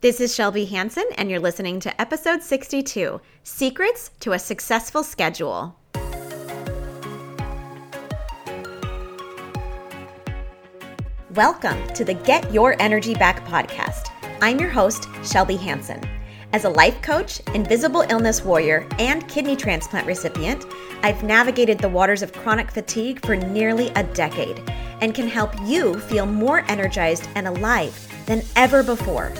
This is Shelby Hanson, and you're listening to episode 62 Secrets to a Successful Schedule. Welcome to the Get Your Energy Back podcast. I'm your host, Shelby Hanson. As a life coach, invisible illness warrior, and kidney transplant recipient, I've navigated the waters of chronic fatigue for nearly a decade and can help you feel more energized and alive than ever before.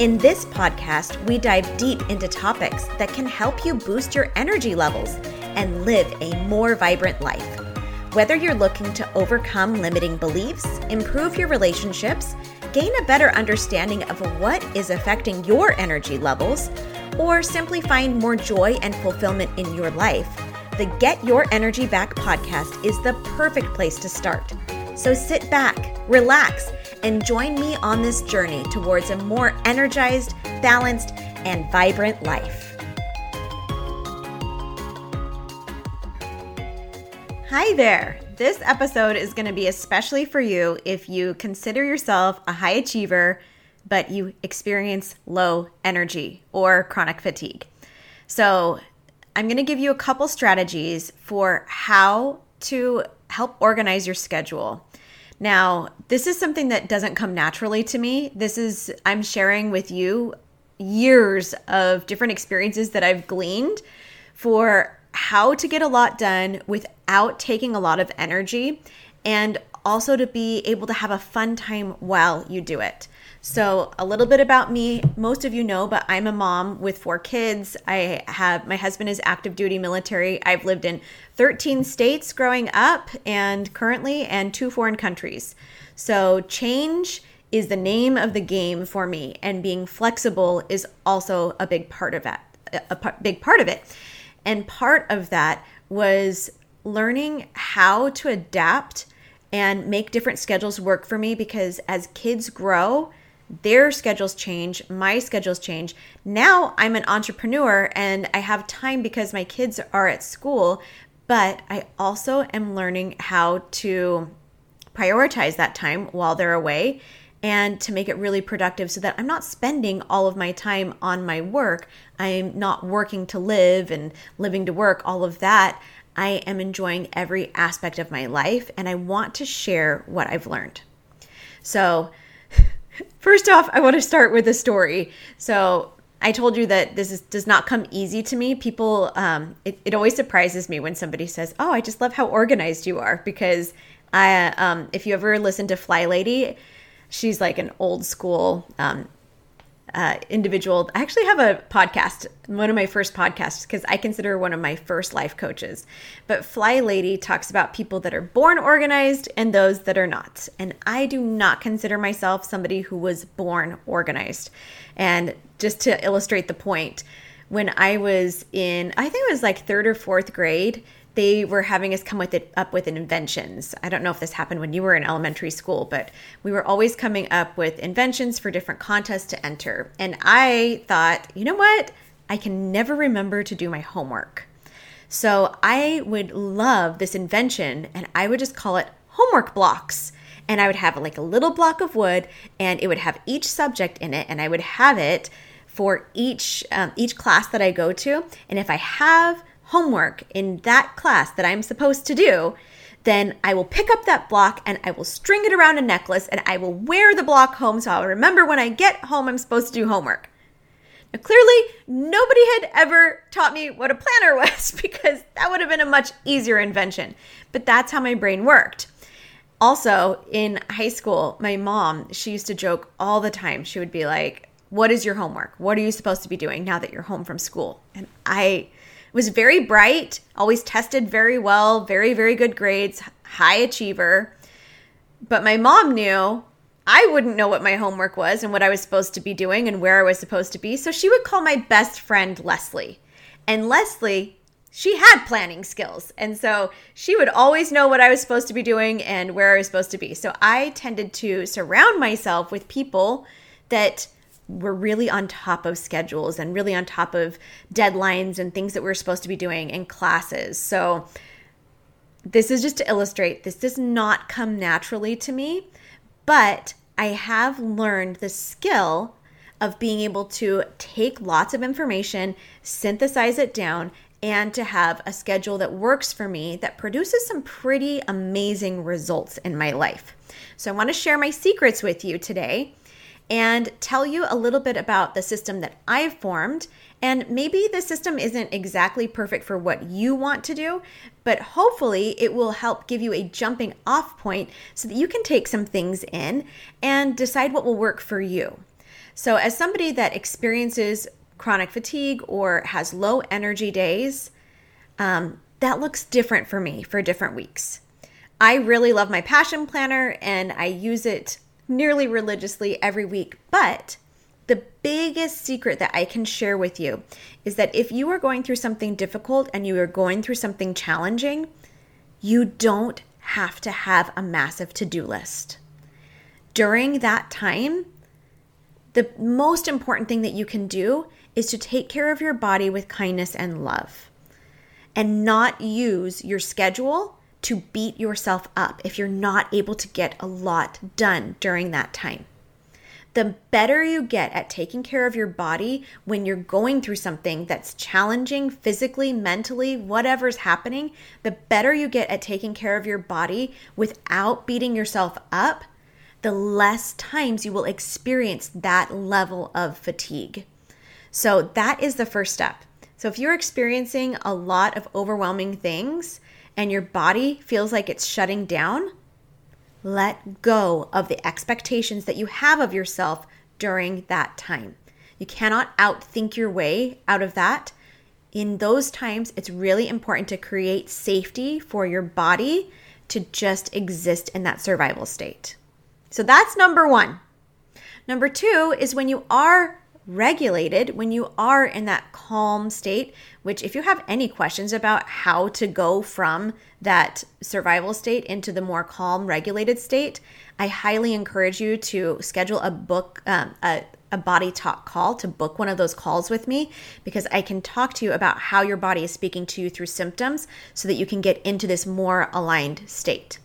In this podcast, we dive deep into topics that can help you boost your energy levels and live a more vibrant life. Whether you're looking to overcome limiting beliefs, improve your relationships, gain a better understanding of what is affecting your energy levels, or simply find more joy and fulfillment in your life, the Get Your Energy Back podcast is the perfect place to start. So sit back, relax, and join me on this journey towards a more energized, balanced, and vibrant life. Hi there. This episode is going to be especially for you if you consider yourself a high achiever, but you experience low energy or chronic fatigue. So, I'm going to give you a couple strategies for how to help organize your schedule. Now, this is something that doesn't come naturally to me. This is, I'm sharing with you years of different experiences that I've gleaned for how to get a lot done without taking a lot of energy and also to be able to have a fun time while you do it. So, a little bit about me. Most of you know, but I'm a mom with four kids. I have my husband is active duty military. I've lived in 13 states growing up and currently, and two foreign countries. So, change is the name of the game for me, and being flexible is also a big part of that. A big part of it. And part of that was learning how to adapt and make different schedules work for me because as kids grow, their schedules change, my schedules change. Now I'm an entrepreneur and I have time because my kids are at school, but I also am learning how to prioritize that time while they're away and to make it really productive so that I'm not spending all of my time on my work. I'm not working to live and living to work, all of that. I am enjoying every aspect of my life and I want to share what I've learned. So, First off, I want to start with a story. So, I told you that this is, does not come easy to me. People, um, it, it always surprises me when somebody says, "Oh, I just love how organized you are." Because I, um, if you ever listen to Fly Lady, she's like an old school um, uh, individual. I actually have a podcast, one of my first podcasts, because I consider one of my first life coaches. But Fly Lady talks about people that are born organized and those that are not. And I do not consider myself somebody who was born organized. And just to illustrate the point, when I was in, I think it was like third or fourth grade, they were having us come with it up with inventions. I don't know if this happened when you were in elementary school, but we were always coming up with inventions for different contests to enter. And I thought, you know what? I can never remember to do my homework. So I would love this invention and I would just call it homework blocks. And I would have like a little block of wood and it would have each subject in it and I would have it for each um, each class that I go to. And if I have homework in that class that I'm supposed to do, then I will pick up that block and I will string it around a necklace and I will wear the block home so I'll remember when I get home I'm supposed to do homework. Now, clearly, nobody had ever taught me what a planner was because that would have been a much easier invention. But that's how my brain worked. Also, in high school, my mom, she used to joke all the time. She would be like, What is your homework? What are you supposed to be doing now that you're home from school? And I was very bright, always tested very well, very, very good grades, high achiever. But my mom knew I wouldn't know what my homework was and what I was supposed to be doing and where I was supposed to be. So she would call my best friend Leslie. And Leslie, she had planning skills. And so she would always know what I was supposed to be doing and where I was supposed to be. So I tended to surround myself with people that we're really on top of schedules and really on top of deadlines and things that we're supposed to be doing in classes. So, this is just to illustrate this does not come naturally to me, but I have learned the skill of being able to take lots of information, synthesize it down, and to have a schedule that works for me that produces some pretty amazing results in my life. So, I want to share my secrets with you today and tell you a little bit about the system that I've formed. And maybe the system isn't exactly perfect for what you want to do, but hopefully it will help give you a jumping off point so that you can take some things in and decide what will work for you. So, as somebody that experiences chronic fatigue or has low energy days, um, that looks different for me for different weeks. I really love my passion planner and I use it nearly religiously every week. But the biggest secret that I can share with you is that if you are going through something difficult and you are going through something challenging, you don't have to have a massive to do list. During that time, the most important thing that you can do is to take care of your body with kindness and love and not use your schedule to beat yourself up if you're not able to get a lot done during that time. The better you get at taking care of your body when you're going through something that's challenging physically, mentally, whatever's happening, the better you get at taking care of your body without beating yourself up, the less times you will experience that level of fatigue. So, that is the first step. So, if you're experiencing a lot of overwhelming things, and your body feels like it's shutting down, let go of the expectations that you have of yourself during that time. You cannot outthink your way out of that. In those times, it's really important to create safety for your body to just exist in that survival state. So that's number one. Number two is when you are regulated when you are in that calm state. Which, if you have any questions about how to go from that survival state into the more calm, regulated state, I highly encourage you to schedule a book, um, a, a body talk call to book one of those calls with me because I can talk to you about how your body is speaking to you through symptoms so that you can get into this more aligned state.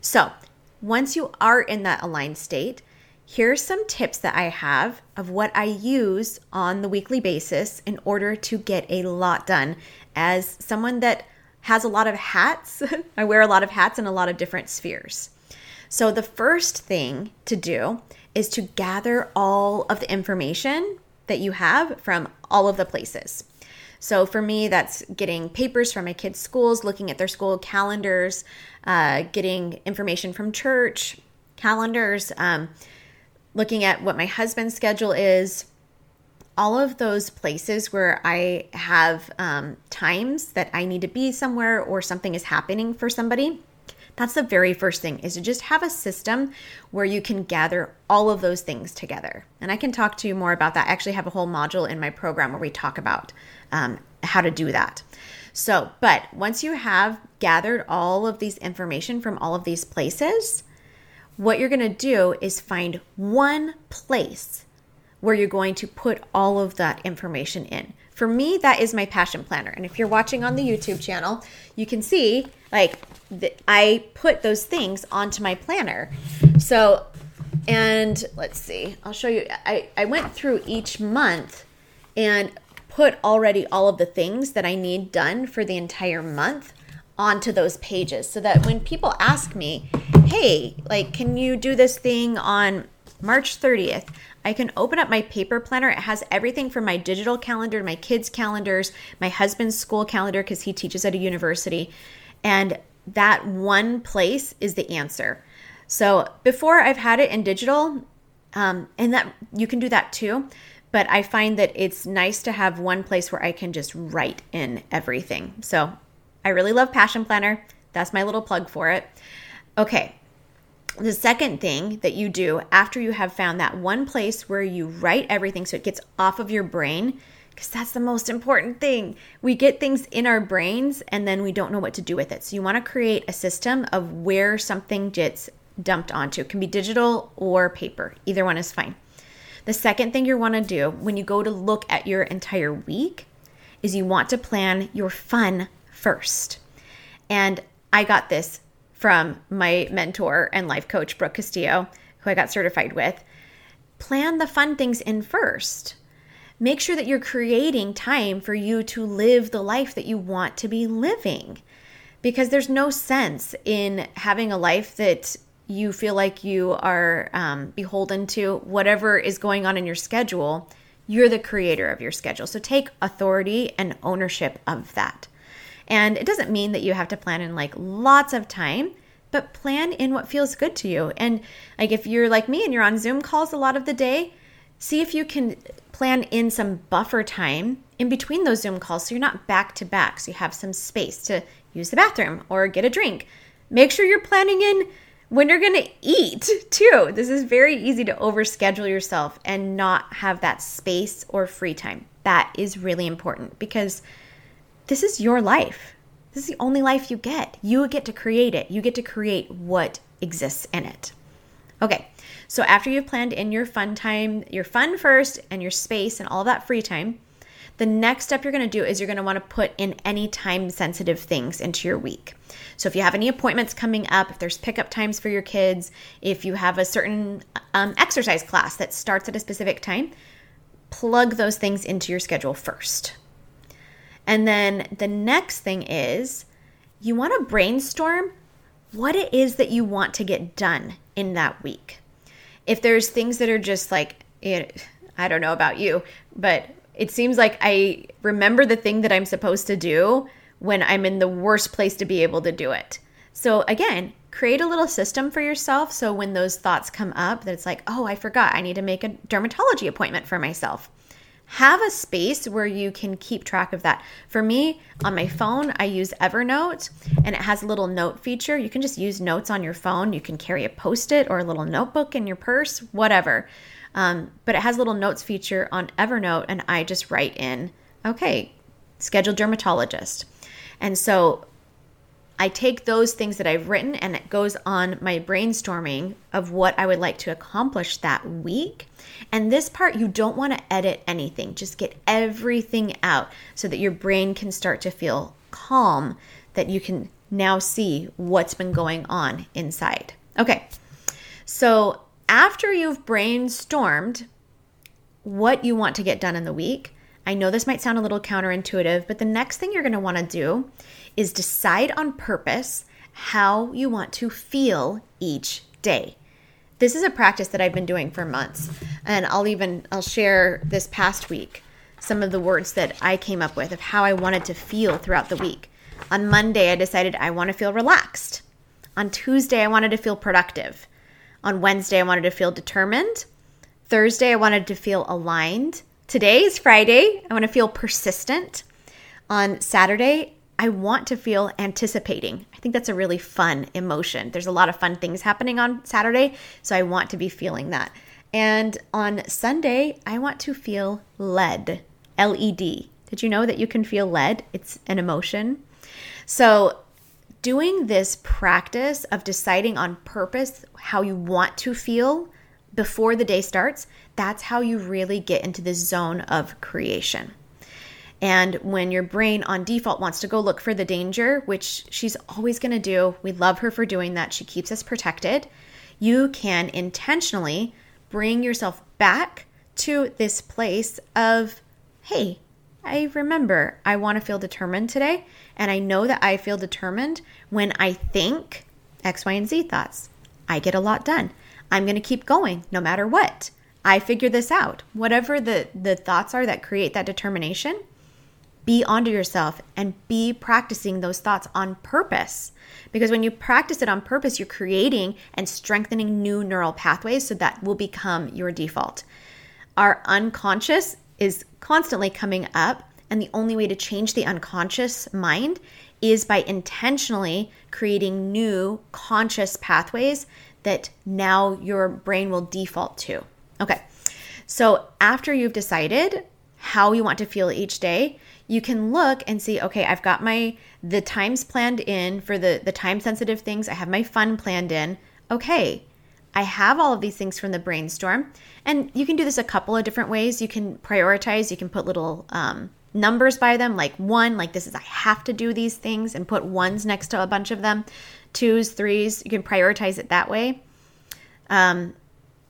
So, once you are in that aligned state, Here's some tips that I have of what I use on the weekly basis in order to get a lot done. As someone that has a lot of hats, I wear a lot of hats in a lot of different spheres. So, the first thing to do is to gather all of the information that you have from all of the places. So, for me, that's getting papers from my kids' schools, looking at their school calendars, uh, getting information from church calendars. Um, looking at what my husband's schedule is, all of those places where I have um, times that I need to be somewhere or something is happening for somebody. That's the very first thing is to just have a system where you can gather all of those things together. And I can talk to you more about that. I actually have a whole module in my program where we talk about um, how to do that. So, but once you have gathered all of these information from all of these places, what you're going to do is find one place where you're going to put all of that information in. For me, that is my passion planner. And if you're watching on the YouTube channel, you can see like I put those things onto my planner. So, and let's see, I'll show you. I, I went through each month and put already all of the things that I need done for the entire month onto those pages so that when people ask me, hey, like, can you do this thing on March 30th? I can open up my paper planner. It has everything from my digital calendar, my kids' calendars, my husband's school calendar, because he teaches at a university. And that one place is the answer. So before I've had it in digital, um, and that you can do that too. But I find that it's nice to have one place where I can just write in everything. So I really love Passion Planner. That's my little plug for it. Okay. The second thing that you do after you have found that one place where you write everything so it gets off of your brain, because that's the most important thing. We get things in our brains and then we don't know what to do with it. So you want to create a system of where something gets dumped onto. It can be digital or paper, either one is fine. The second thing you want to do when you go to look at your entire week is you want to plan your fun first. And I got this from my mentor and life coach, Brooke Castillo, who I got certified with. plan the fun things in first. Make sure that you're creating time for you to live the life that you want to be living. Because there's no sense in having a life that you feel like you are um, beholden to whatever is going on in your schedule. You're the creator of your schedule. So take authority and ownership of that. And it doesn't mean that you have to plan in like lots of time, but plan in what feels good to you. And like if you're like me and you're on Zoom calls a lot of the day, see if you can plan in some buffer time in between those Zoom calls so you're not back to back. So you have some space to use the bathroom or get a drink. Make sure you're planning in when you're going to eat too. This is very easy to overschedule yourself and not have that space or free time. That is really important because this is your life. This is the only life you get. You get to create it. You get to create what exists in it. Okay, so after you've planned in your fun time, your fun first, and your space and all that free time, the next step you're going to do is you're going to want to put in any time sensitive things into your week. So if you have any appointments coming up, if there's pickup times for your kids, if you have a certain um, exercise class that starts at a specific time, plug those things into your schedule first. And then the next thing is you want to brainstorm what it is that you want to get done in that week. If there's things that are just like, it, I don't know about you, but it seems like I remember the thing that I'm supposed to do when I'm in the worst place to be able to do it. So again, create a little system for yourself so when those thoughts come up that it's like, "Oh, I forgot. I need to make a dermatology appointment for myself." Have a space where you can keep track of that. For me, on my phone, I use Evernote and it has a little note feature. You can just use notes on your phone. You can carry a post it or a little notebook in your purse, whatever. Um, but it has a little notes feature on Evernote, and I just write in, okay, scheduled dermatologist. And so I take those things that I've written and it goes on my brainstorming of what I would like to accomplish that week. And this part, you don't want to edit anything, just get everything out so that your brain can start to feel calm, that you can now see what's been going on inside. Okay, so after you've brainstormed what you want to get done in the week, I know this might sound a little counterintuitive, but the next thing you're going to want to do is decide on purpose how you want to feel each day this is a practice that I've been doing for months. And I'll even I'll share this past week some of the words that I came up with of how I wanted to feel throughout the week. On Monday I decided I want to feel relaxed. On Tuesday I wanted to feel productive. On Wednesday I wanted to feel determined. Thursday I wanted to feel aligned. Today is Friday. I want to feel persistent. On Saturday I want to feel anticipating. I think that's a really fun emotion. There's a lot of fun things happening on Saturday, so I want to be feeling that. And on Sunday, I want to feel led. L E D. Did you know that you can feel led? It's an emotion. So, doing this practice of deciding on purpose how you want to feel before the day starts, that's how you really get into the zone of creation. And when your brain on default wants to go look for the danger, which she's always going to do, we love her for doing that. She keeps us protected. You can intentionally bring yourself back to this place of, hey, I remember I want to feel determined today. And I know that I feel determined when I think X, Y, and Z thoughts. I get a lot done. I'm going to keep going no matter what. I figure this out. Whatever the, the thoughts are that create that determination, be onto yourself and be practicing those thoughts on purpose. Because when you practice it on purpose, you're creating and strengthening new neural pathways so that will become your default. Our unconscious is constantly coming up, and the only way to change the unconscious mind is by intentionally creating new conscious pathways that now your brain will default to. Okay, so after you've decided how you want to feel each day, you can look and see okay i've got my the times planned in for the the time sensitive things. I have my fun planned in. Okay i have all of these things from the brainstorm. And you can do this a couple of different ways. You can prioritize. You can put little um, numbers by them like one like this is i have to do these things and put ones next to a bunch of them. Twos threes you can prioritize it that way. Um,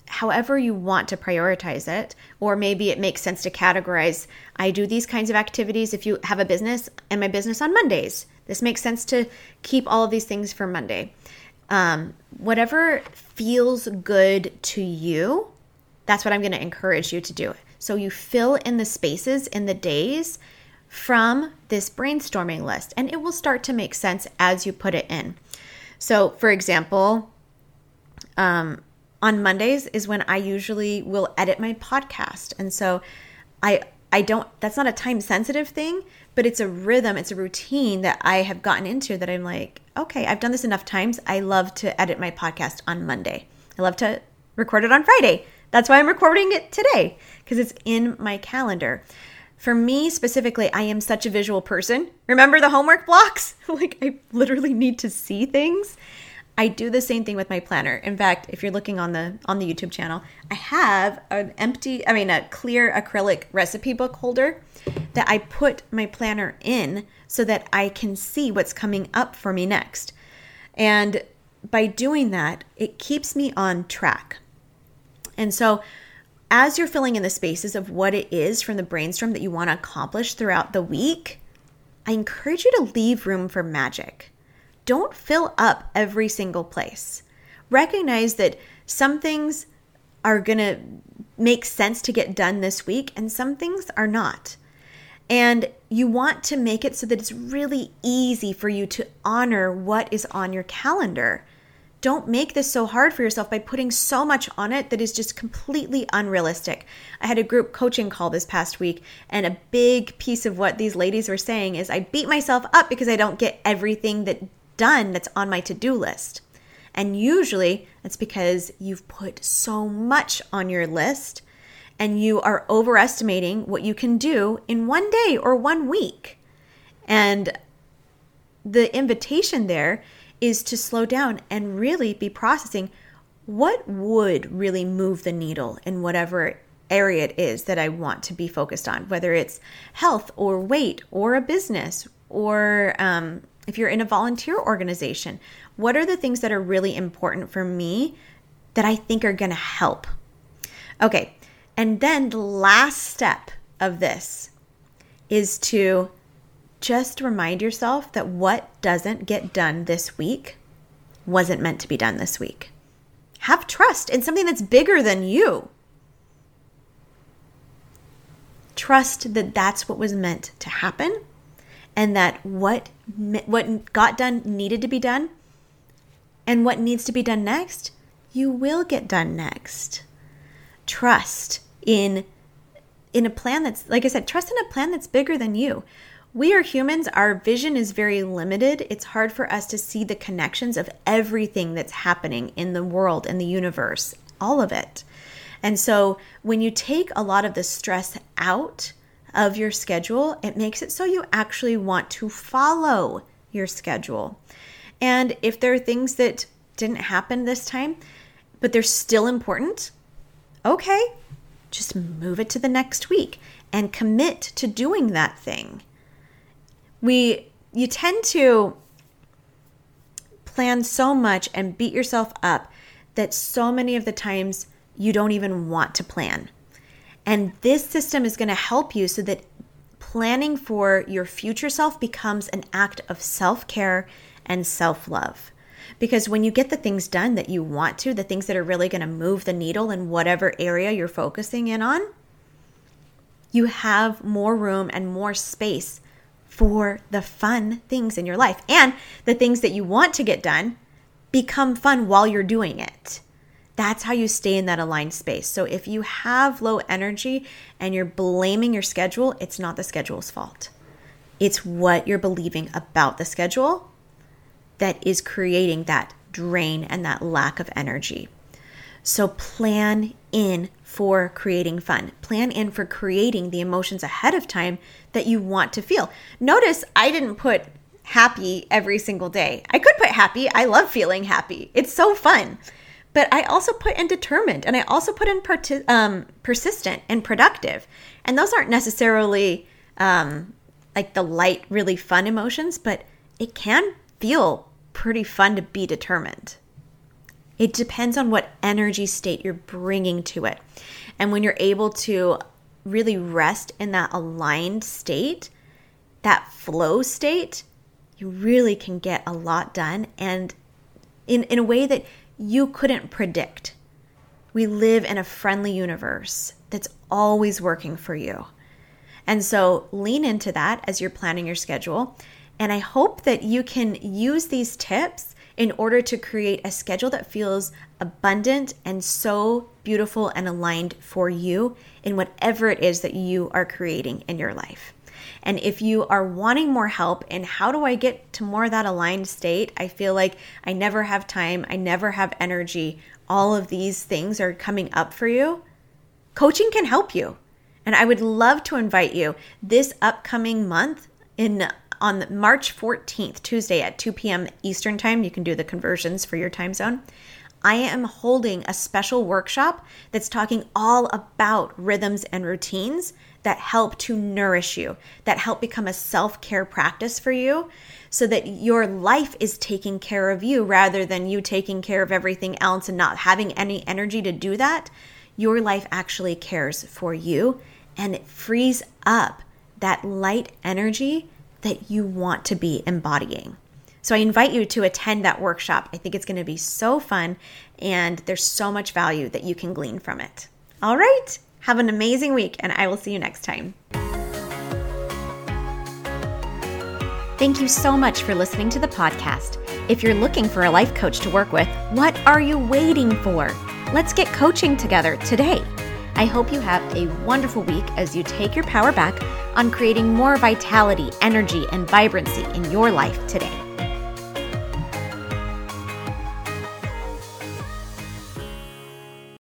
however you want to prioritize it. Or maybe it makes sense to categorize I do these kinds of activities if you have a business and my business on Mondays. This makes sense to keep all of these things for Monday. Um, whatever feels good to you, that's what I'm going to encourage you to do. So you fill in the spaces in the days from this brainstorming list, and it will start to make sense as you put it in. So, for example, um, on Mondays is when I usually will edit my podcast, and so I I don't. That's not a time sensitive thing, but it's a rhythm, it's a routine that I have gotten into. That I'm like, okay, I've done this enough times. I love to edit my podcast on Monday. I love to record it on Friday. That's why I'm recording it today because it's in my calendar. For me specifically, I am such a visual person. Remember the homework blocks? like, I literally need to see things. I do the same thing with my planner. In fact, if you're looking on the on the YouTube channel, I have an empty, I mean a clear acrylic recipe book holder that I put my planner in so that I can see what's coming up for me next. And by doing that, it keeps me on track. And so as you're filling in the spaces of what it is from the brainstorm that you want to accomplish throughout the week, I encourage you to leave room for magic. Don't fill up every single place. Recognize that some things are going to make sense to get done this week and some things are not. And you want to make it so that it's really easy for you to honor what is on your calendar don't make this so hard for yourself by putting so much on it that is just completely unrealistic. I had a group coaching call this past week, and a big piece of what these ladies were saying is I beat myself up because I don't get everything that done that's on my to-do list. And usually that's because you've put so much on your list and you are overestimating what you can do in one day or one week. And the invitation there is to slow down and really be processing what would really move the needle in whatever area it is that I want to be focused on, whether it's health or weight or a business or um, if you're in a volunteer organization. What are the things that are really important for me that I think are going to help? Okay, and then the last step of this is to just remind yourself that what doesn't get done this week wasn't meant to be done this week. Have trust in something that's bigger than you. Trust that that's what was meant to happen and that what what got done needed to be done and what needs to be done next, you will get done next. Trust in in a plan that's like I said, trust in a plan that's bigger than you we are humans, our vision is very limited. It's hard for us to see the connections of everything that's happening in the world and the universe, all of it. And so when you take a lot of the stress out of your schedule, it makes it so you actually want to follow your schedule. And if there are things that didn't happen this time, but they're still important, okay, just move it to the next week and commit to doing that thing we you tend to plan so much and beat yourself up that so many of the times you don't even want to plan. And this system is going to help you so that planning for your future self becomes an act of self care and self love. Because when you get the things done that you want to, the things that are really going to move the needle in whatever area you're focusing in on, you have more room and more space for the fun things in your life. And the things that you want to get done become fun while you're doing it. That's how you stay in that aligned space. So if you have low energy and you're blaming your schedule, it's not the schedule's fault. It's what you're believing about the schedule that is creating that drain and that lack of energy. So plan in for creating fun. Plan in for creating the emotions ahead of time that you want to feel. Notice I didn't put happy every single day. I could put happy. I love feeling happy. It's so fun. But I also put in determined and I also put in um, persistent and productive. And those aren't necessarily um, like the light, really fun emotions, but it can feel pretty fun to be determined. It depends on what energy state you're bringing to it. And when you're able to really rest in that aligned state, that flow state, you really can get a lot done and in, in a way that you couldn't predict. We live in a friendly universe that's always working for you. And so lean into that as you're planning your schedule. And I hope that you can use these tips in order to create a schedule that feels abundant and so beautiful and aligned for you in whatever it is that you are creating in your life. And if you are wanting more help in how do I get to more of that aligned state, I feel like I never have time, I never have energy, all of these things are coming up for you, coaching can help you. And I would love to invite you this upcoming month in on March 14th, Tuesday at 2 p.m. Eastern Time. You can do the conversions for your time zone. I am holding a special workshop that's talking all about rhythms and routines that help to nourish you, that help become a self care practice for you, so that your life is taking care of you rather than you taking care of everything else and not having any energy to do that. Your life actually cares for you and it frees up that light energy that you want to be embodying. So I invite you to attend that workshop. I think it's going to be so fun and there's so much value that you can glean from it. All right, have an amazing week and I will see you next time. Thank you so much for listening to the podcast. If you're looking for a life coach to work with, what are you waiting for? Let's get coaching together today. I hope you have a wonderful week as you take your power back on creating more vitality, energy, and vibrancy in your life today.